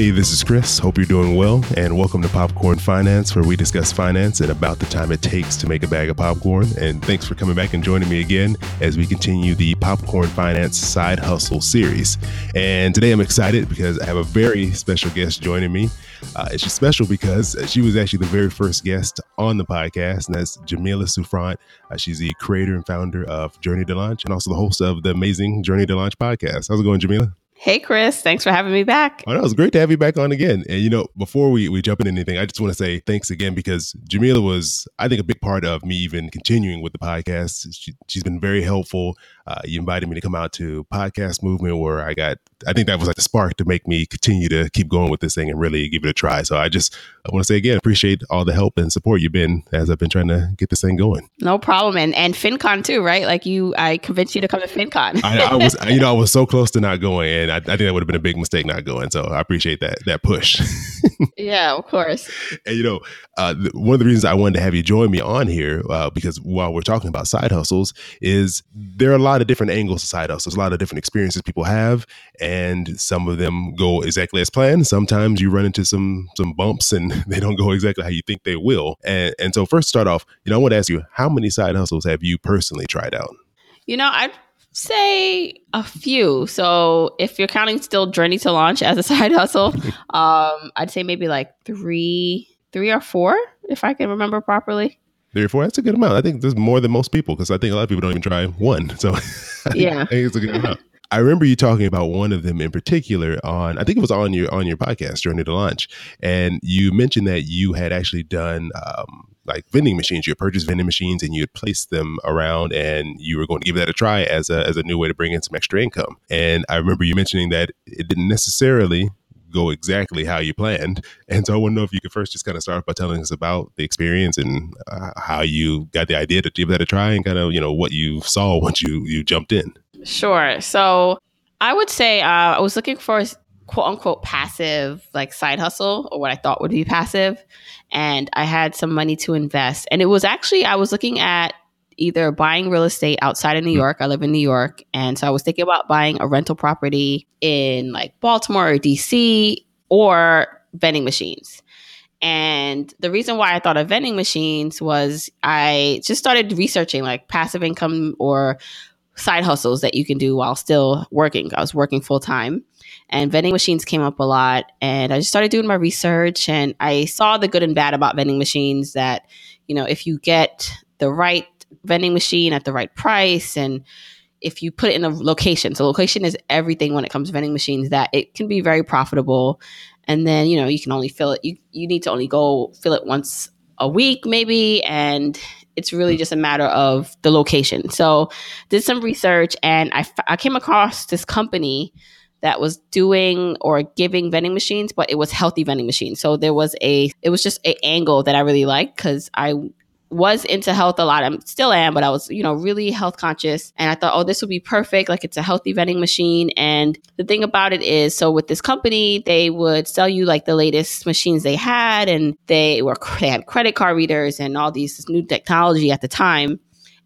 Hey, this is Chris. Hope you're doing well, and welcome to Popcorn Finance, where we discuss finance and about the time it takes to make a bag of popcorn. And thanks for coming back and joining me again as we continue the Popcorn Finance Side Hustle series. And today I'm excited because I have a very special guest joining me. Uh, just special because she was actually the very first guest on the podcast, and that's Jamila Souffrant. Uh, she's the creator and founder of Journey to Launch and also the host of the amazing Journey to Launch podcast. How's it going, Jamila? Hey, Chris. Thanks for having me back. Oh, no, it was great to have you back on again. And, you know, before we, we jump into anything, I just want to say thanks again because Jamila was, I think, a big part of me even continuing with the podcast. She, has been very helpful. Uh, you invited me to come out to podcast movement where I got, I think that was like the spark to make me continue to keep going with this thing and really give it a try. So I just, I want to say again, appreciate all the help and support you've been as I've been trying to get this thing going. No problem. And, and FinCon too, right? Like you, I convinced you to come to FinCon. I, I was, you know, I was so close to not going and I, I think that would have been a big mistake not going. So I appreciate that, that push. yeah, of course. And you know, uh, one of the reasons I wanted to have you join me on here, uh, because while we're talking about side hustles, is there are a lot of different angles to side hustles, a lot of different experiences people have, and some of them go exactly as planned. Sometimes you run into some some bumps, and they don't go exactly how you think they will. And and so first, start off, you know, I want to ask you, how many side hustles have you personally tried out? You know, I'd say a few. So if you're counting still Journey to Launch as a side hustle, um, I'd say maybe like three three or four, if I can remember properly. Three or four, that's a good amount. I think there's more than most people because I think a lot of people don't even try one. So yeah, I think it's a good amount. I remember you talking about one of them in particular on I think it was on your on your podcast Journey to Launch, and you mentioned that you had actually done um, like vending machines. You had purchased vending machines and you had placed them around, and you were going to give that a try as a as a new way to bring in some extra income. And I remember you mentioning that it didn't necessarily go exactly how you planned. And so I want to know if you could first just kind of start by telling us about the experience and uh, how you got the idea to give that a try and kind of, you know, what you saw once you, you jumped in. Sure. So I would say uh, I was looking for quote unquote passive like side hustle or what I thought would be passive. And I had some money to invest. And it was actually, I was looking at either buying real estate outside of New mm. York. I live in New York. And so I was thinking about buying a rental property in like Baltimore or DC or vending machines. And the reason why I thought of vending machines was I just started researching like passive income or side hustles that you can do while still working. I was working full time and vending machines came up a lot. And I just started doing my research and I saw the good and bad about vending machines that, you know, if you get the right vending machine at the right price and if you put it in a location, so location is everything when it comes to vending machines, that it can be very profitable. And then, you know, you can only fill it, you, you need to only go fill it once a week, maybe. And it's really just a matter of the location. So, did some research and I, I came across this company that was doing or giving vending machines, but it was healthy vending machines. So there was a, it was just an angle that I really liked because I was into health a lot. I still am, but I was, you know, really health conscious. And I thought, oh, this would be perfect. Like it's a healthy vending machine. And the thing about it is, so with this company, they would sell you like the latest machines they had, and they were, they had credit card readers and all these new technology at the time.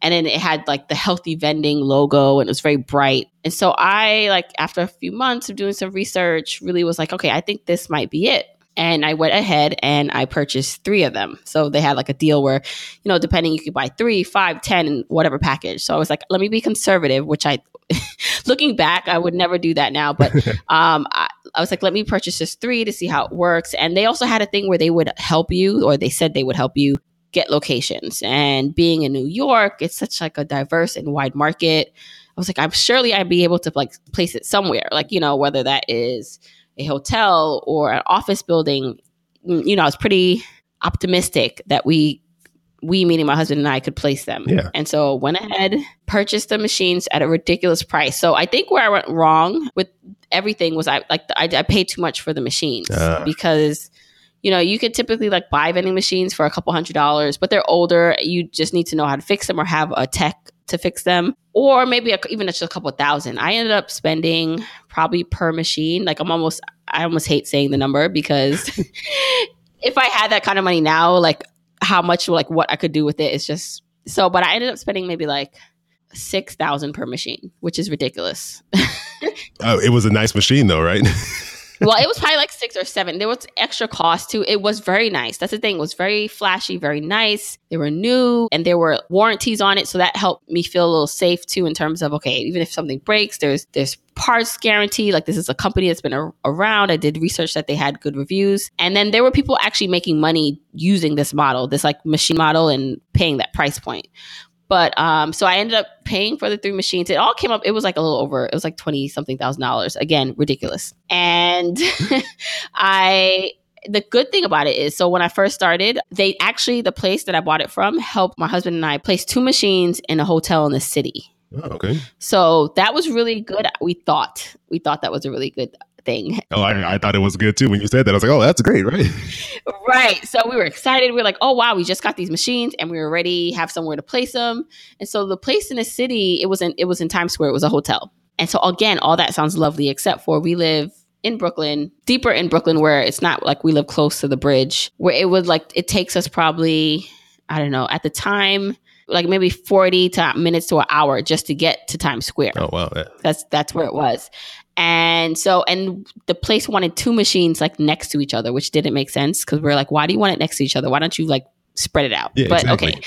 And then it had like the healthy vending logo and it was very bright. And so I, like, after a few months of doing some research, really was like, okay, I think this might be it. And I went ahead and I purchased three of them. So they had like a deal where, you know, depending, you could buy three, five, ten, and whatever package. So I was like, let me be conservative, which I, looking back, I would never do that now. But um, I, I was like, let me purchase just three to see how it works. And they also had a thing where they would help you, or they said they would help you get locations. And being in New York, it's such like a diverse and wide market. I was like, I'm surely I'd be able to like place it somewhere, like you know, whether that is a hotel or an office building, mm, you know, I was pretty optimistic that we we meaning my husband and I could place them. Yeah. And so went ahead, purchased the machines at a ridiculous price. So I think where I went wrong with everything was I like I, I paid too much for the machines uh. because you know you could typically like buy vending machines for a couple hundred dollars, but they're older. You just need to know how to fix them or have a tech to fix them, or maybe a, even just a couple thousand. I ended up spending probably per machine. Like I'm almost, I almost hate saying the number because if I had that kind of money now, like how much, like what I could do with it is just so. But I ended up spending maybe like six thousand per machine, which is ridiculous. oh, it was a nice machine though, right? well, it was probably like six or seven. There was extra cost too. It was very nice. That's the thing. It was very flashy, very nice. They were new and there were warranties on it. So that helped me feel a little safe too in terms of, okay, even if something breaks, there's, there's parts guarantee. Like this is a company that's been a- around. I did research that they had good reviews. And then there were people actually making money using this model, this like machine model and paying that price point. But um, so I ended up paying for the three machines. It all came up, it was like a little over, it was like 20 something thousand dollars. Again, ridiculous. And I the good thing about it is so when I first started, they actually the place that I bought it from helped my husband and I place two machines in a hotel in the city. Oh, okay. So that was really good. We thought we thought that was a really good thing. Oh, I, I thought it was good too when you said that. I was like, oh, that's great, right? right. So we were excited. We were like, oh wow, we just got these machines and we already have somewhere to place them. And so the place in the city, it was in it was in Times Square. It was a hotel. And so again, all that sounds lovely, except for we live in Brooklyn, deeper in Brooklyn, where it's not like we live close to the bridge, where it would like it takes us probably, I don't know, at the time, like maybe 40 to minutes to an hour just to get to Times Square. Oh wow. Yeah. That's that's where it was. And so, and the place wanted two machines like next to each other, which didn't make sense because we are like, why do you want it next to each other? Why don't you like spread it out? Yeah, but exactly. okay.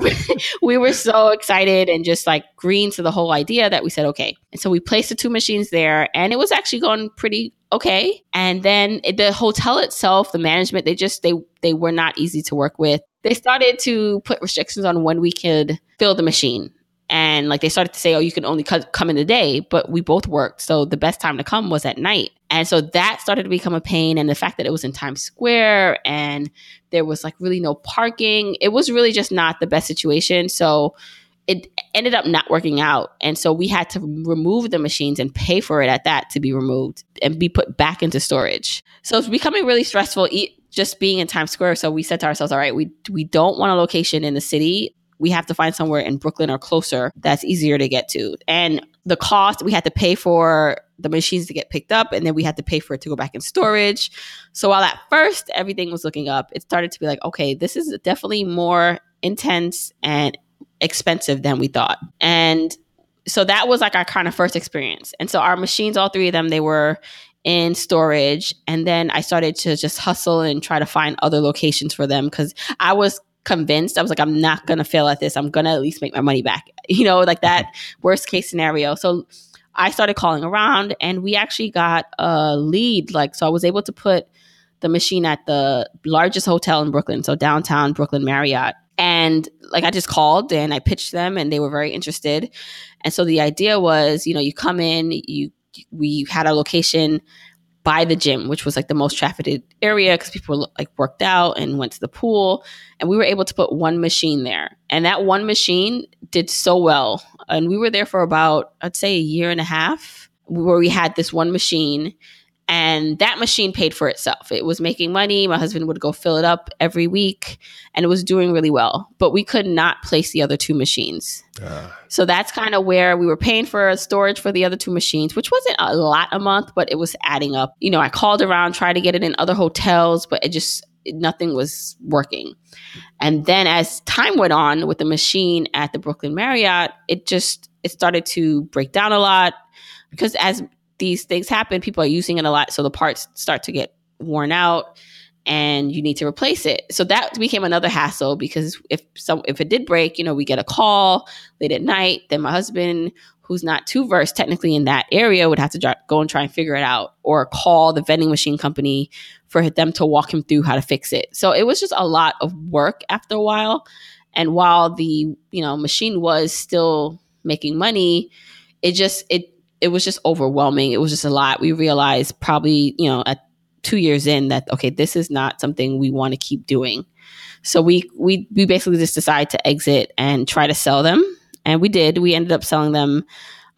we were so excited and just like green to the whole idea that we said, okay. And so we placed the two machines there and it was actually going pretty okay. And then it, the hotel itself, the management, they just, they, they were not easy to work with. They started to put restrictions on when we could fill the machine. And like they started to say oh you can only come in the day but we both worked so the best time to come was at night. And so that started to become a pain and the fact that it was in times square and there was like really no parking it was really just not the best situation. So it ended up not working out and so we had to remove the machines and pay for it at that to be removed and be put back into storage. So it's becoming really stressful just being in times square so we said to ourselves all right we we don't want a location in the city we have to find somewhere in Brooklyn or closer that's easier to get to. And the cost, we had to pay for the machines to get picked up and then we had to pay for it to go back in storage. So while at first everything was looking up, it started to be like, okay, this is definitely more intense and expensive than we thought. And so that was like our kind of first experience. And so our machines, all three of them, they were in storage. And then I started to just hustle and try to find other locations for them because I was convinced. I was like, I'm not gonna fail at this. I'm gonna at least make my money back. You know, like that worst case scenario. So I started calling around and we actually got a lead. Like, so I was able to put the machine at the largest hotel in Brooklyn, so downtown Brooklyn Marriott. And like I just called and I pitched them and they were very interested. And so the idea was, you know, you come in, you we had a location by the gym, which was like the most trafficked area because people like worked out and went to the pool. And we were able to put one machine there. And that one machine did so well. And we were there for about, I'd say, a year and a half where we had this one machine and that machine paid for itself. It was making money. My husband would go fill it up every week and it was doing really well. But we could not place the other two machines. Uh. So that's kind of where we were paying for storage for the other two machines, which wasn't a lot a month, but it was adding up. You know, I called around, tried to get it in other hotels, but it just, nothing was working. And then as time went on with the machine at the Brooklyn Marriott, it just, it started to break down a lot because as these things happen, people are using it a lot. So the parts start to get worn out and you need to replace it. So that became another hassle because if some if it did break, you know, we get a call late at night, then my husband who's not too versed technically in that area would have to go and try and figure it out or call the vending machine company for them to walk him through how to fix it. So it was just a lot of work after a while. And while the, you know, machine was still making money, it just it it was just overwhelming. It was just a lot. We realized probably, you know, at two years in that okay, this is not something we want to keep doing. So we we we basically just decided to exit and try to sell them, and we did. We ended up selling them.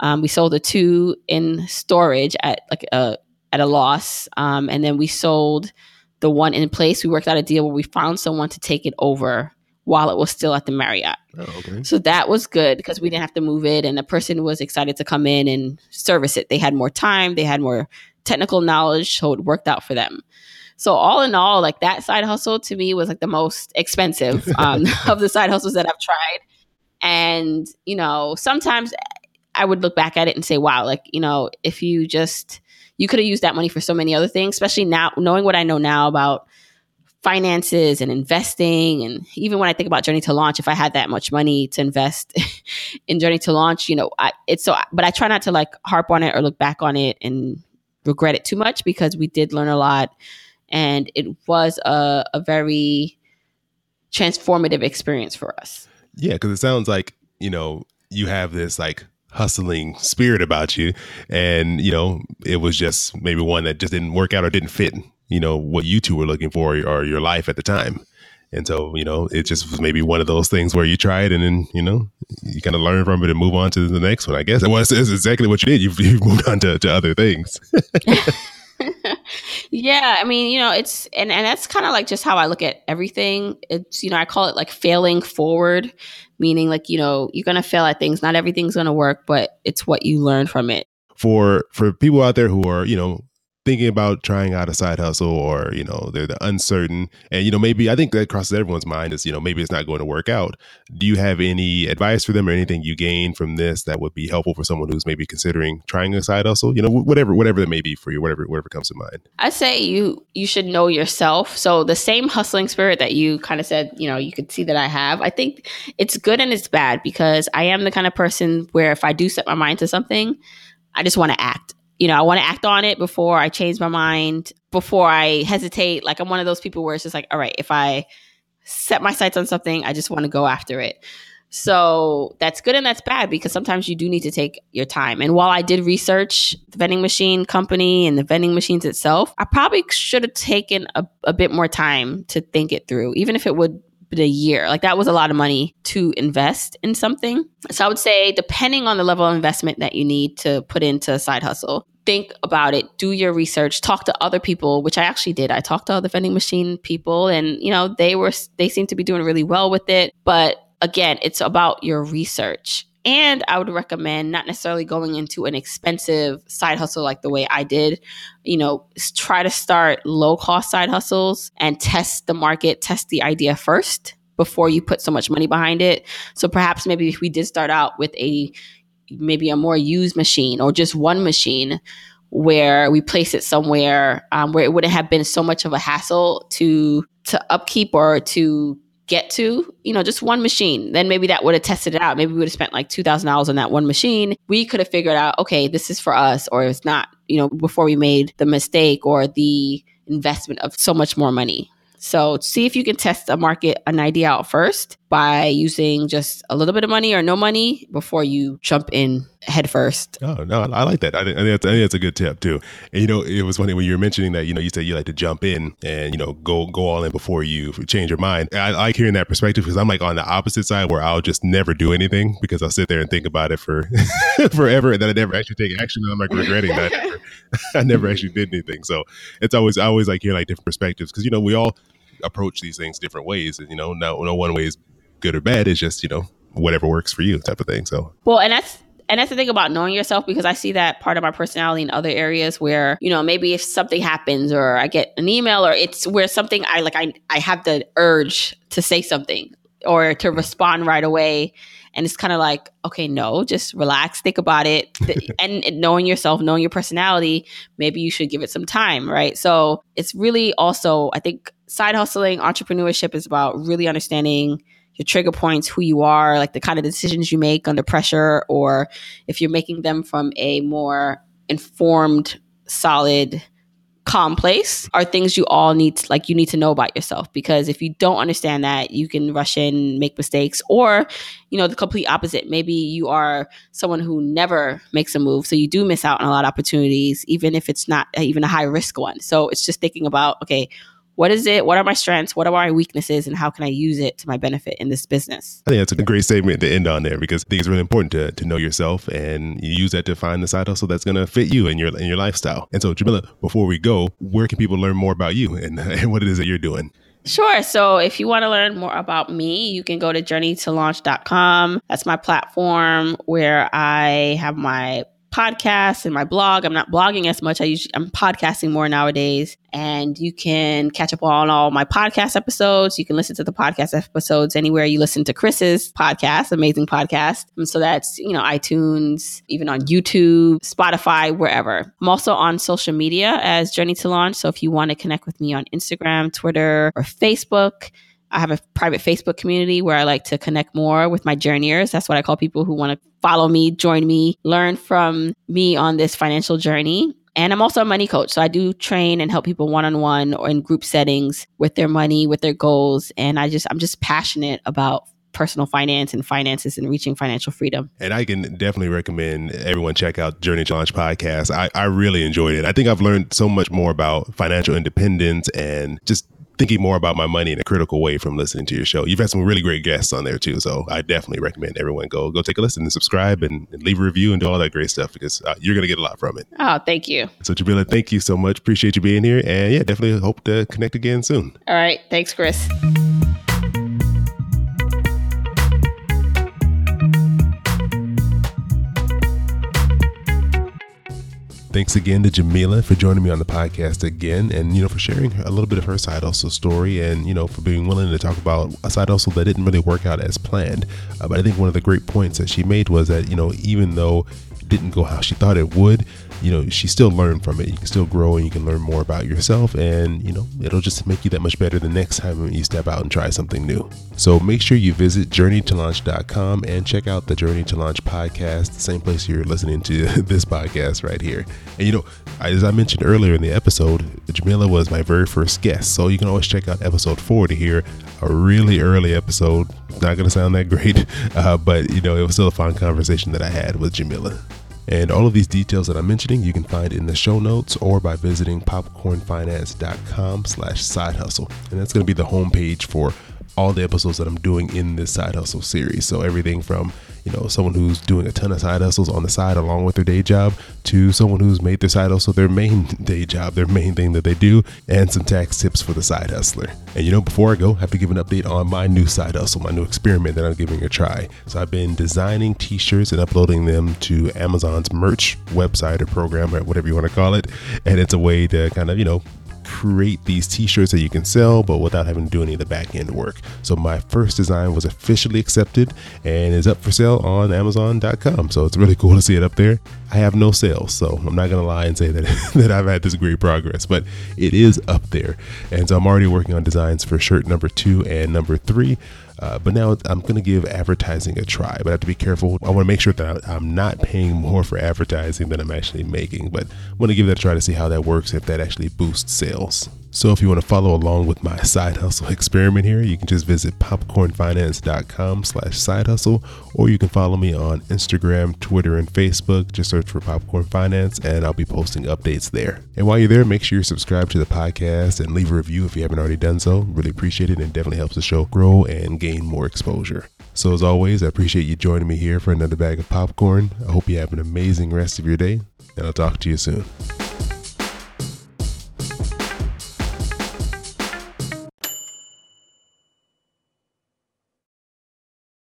Um, we sold the two in storage at like a at a loss, um, and then we sold the one in place. We worked out a deal where we found someone to take it over while it was still at the Marriott. Oh, okay. So that was good because we didn't have to move it, and the person was excited to come in and service it. They had more time, they had more technical knowledge, so it worked out for them. So all in all, like that side hustle to me was like the most expensive um, of the side hustles that I've tried. And you know, sometimes I would look back at it and say, "Wow, like you know, if you just you could have used that money for so many other things, especially now knowing what I know now about finances and investing. And even when i think about journey to launch if i had that much money to invest in journey to launch you know I, it's so but i try not to like harp on it or look back on it and regret it too much because we did learn a lot. And it was a, a very transformative experience for us. Yeah because it sounds like you know you have this like hustling spirit about you. And you know it was just maybe one that just didn't work out or didn't fit you know what you two were looking for or your life at the time. And so you know it just was maybe one of those things where you try it and then you know you kind of learn from it and move on to the next one i guess. It was exactly what you did. You've, you've moved on to, to other things. Yeah i mean you know it's and, and that's kind of like just how i look at everything. It's you know i call it like failing forward meaning like you know you're gonna fail at things. Not everything's gonna work but it's what you learn from it. For for people out there who are you know thinking about trying out a side hustle or you know they're the uncertain. And you know maybe i think that crosses everyone's mind is you know maybe it's not going to work out. Do you have any advice for them or anything you gain from this that would be helpful for someone who's maybe considering trying a side hustle? You know whatever whatever that may be for you whatever whatever comes to mind. I say you you should know yourself. So the same hustling spirit that you kind of said you know you could see that i have i think it's good and it's bad because i am the kind of person where if i do set my mind to something i just want to act you know, I want to act on it before I change my mind, before I hesitate. Like I'm one of those people where it's just like, all right, if I set my sights on something, I just want to go after it. So that's good and that's bad because sometimes you do need to take your time. And while I did research the vending machine company and the vending machines itself, I probably should have taken a, a bit more time to think it through, even if it would a year. Like that was a lot of money to invest in something. So I would say, depending on the level of investment that you need to put into a side hustle, think about it, do your research, talk to other people, which I actually did. I talked to other vending machine people and, you know, they were, they seem to be doing really well with it. But again, it's about your research. And I would recommend not necessarily going into an expensive side hustle like the way I did. You know, try to start low cost side hustles and test the market, test the idea first before you put so much money behind it. So perhaps maybe if we did start out with a maybe a more used machine or just one machine where we place it somewhere um, where it wouldn't have been so much of a hassle to to upkeep or to get to, you know, just one machine, then maybe that would have tested it out. Maybe we would have spent like $2,000 on that one machine. We could have figured out, okay, this is for us, or it's not, you know, before we made the mistake or the investment of so much more money. So see if you can test a market, an idea out first by using just a little bit of money or no money before you jump in head first. Oh no, I like that. I I think, that's, I think that's a good tip too. And you know, it was funny when you were mentioning that. You know, you said you like to jump in and you know go go all in before you change your mind. I like hearing that perspective because I'm like on the opposite side where I'll just never do anything because I'll sit there and think about it for forever and then I never actually take action. I'm like regretting that I never, I never actually did anything. So it's always I always like hearing like different perspectives because you know we all approach these things different ways. You know, no, no one way is good or bad. It's just, you know, whatever works for you type of thing. So, well, and that's, and that's the thing about knowing yourself because I see that part of my personality in other areas where, you know, maybe if something happens or I get an email or it's where something I like, I, I have the urge to say something or to respond right away. And it's kind of like, okay, no, just relax, think about it. and, and knowing yourself, knowing your personality, maybe you should give it some time, right? So it's really also, I think, side hustling, entrepreneurship is about really understanding your trigger points, who you are, like the kind of decisions you make under pressure, or if you're making them from a more informed, solid calm place are things you all need to, like you need to know about yourself. Because if you don't understand that you can rush in make mistakes or you know the complete opposite. Maybe you are someone who never makes a move so you do miss out on a lot of opportunities even if it's not uh, even a high risk one. So it's just thinking about okay what is it? What are my strengths? What are my weaknesses? And how can I use it to my benefit in this business? I think that's a great statement to end on there because I think it's really important to, to know yourself and you use that to find the side hustle that's going to fit you and your and your lifestyle. And so, Jamila, before we go, where can people learn more about you and, and what it is that you're doing? Sure. So if you want to learn more about me, you can go to journeytolaunch.com. That's my platform where I have my podcast and my blog. I'm not blogging as much. I usually I'm podcasting more nowadays. And you can catch up on all my podcast episodes. You can listen to the podcast episodes anywhere you listen to Chris's podcast, amazing podcast. And so that's, you know, iTunes, even on YouTube, Spotify, wherever. I'm also on social media as Journey to Launch. So if you want to connect with me on Instagram, Twitter, or Facebook, I have a private Facebook community where I like to connect more with my journeyers. That's what I call people who want to follow me, join me, learn from me on this financial journey. And I'm also a money coach. So I do train and help people one on one or in group settings with their money, with their goals. And I just, I'm just passionate about personal finance and finances and reaching financial freedom. And I can definitely recommend everyone check out Journey Launch podcast. I, I really enjoyed it. I think I've learned so much more about financial independence and just thinking more about my money in a critical way from listening to your show. You've had some really great guests on there too, so I definitely recommend everyone go go take a listen and subscribe and, and leave a review and do all that great stuff because uh, you're going to get a lot from it. Oh, thank you. So Jamila, thank you so much. Appreciate you being here, and yeah, definitely hope to connect again soon. All right, thanks, Chris. Thanks again to Jamila for joining me on the podcast again and, you know, for sharing a little bit of her side hustle story and, you know, for being willing to talk about a side hustle that didn't really work out as planned. Uh, but I think one of the great points that she made was that, you know, even though didn't go how she thought it would, you know, she still learned from it. You can still grow and you can learn more about yourself. And, you know, it'll just make you that much better the next time you step out and try something new. So make sure you visit journeytolaunch.com and check out the Journey to Launch podcast, the same place you're listening to this podcast right here. And, you know, as I mentioned earlier in the episode, Jamila was my very first guest. So you can always check out episode four to hear a really early episode. Not going to sound that great, uh, but, you know, it was still a fun conversation that I had with Jamila. And all of these details that I'm mentioning, you can find in the show notes or by visiting popcornfinance.com slash side hustle. And that's going to be the homepage for all the episodes that I'm doing in this side hustle series. So everything from you know, someone who's doing a ton of side hustles on the side along with their day job to someone who's made their side hustle their main day job, their main thing that they do, and some tax tips for the side hustler. And you know, before I go, I have to give an update on my new side hustle, my new experiment that I'm giving a try. So I've been designing t-shirts and uploading them to Amazon's merch website or program or whatever you want to call it. And it's a way to kind of, you know, create these t-shirts that you can sell but without having to do any of the back end work. So my first design was officially accepted and is up for sale on amazon.com so it's really cool to see it up there. I have no sales so i'm not gonna lie and say that that i've had this great progress but it is up there. And so i'm already working on designs for shirt number two and number three uh, but now I'm going to give advertising a try, but I have to be careful. I want to make sure that I'm not paying more for advertising than I'm actually making, but I want to give that a try to see how that works, if that actually boosts sales. So if you want to follow along with my side hustle experiment here, you can just visit popcornfinance.com slash side hustle, or you can follow me on Instagram, Twitter, and Facebook. Just search for Popcorn Finance, and I'll be posting updates there. And while you're there, make sure you subscribe to the podcast and leave a review if you haven't already done so. Really appreciate it and definitely helps the show grow and gain more exposure. So as always, I appreciate you joining me here for another bag of popcorn. I hope you have an amazing rest of your day, and I'll talk to you soon.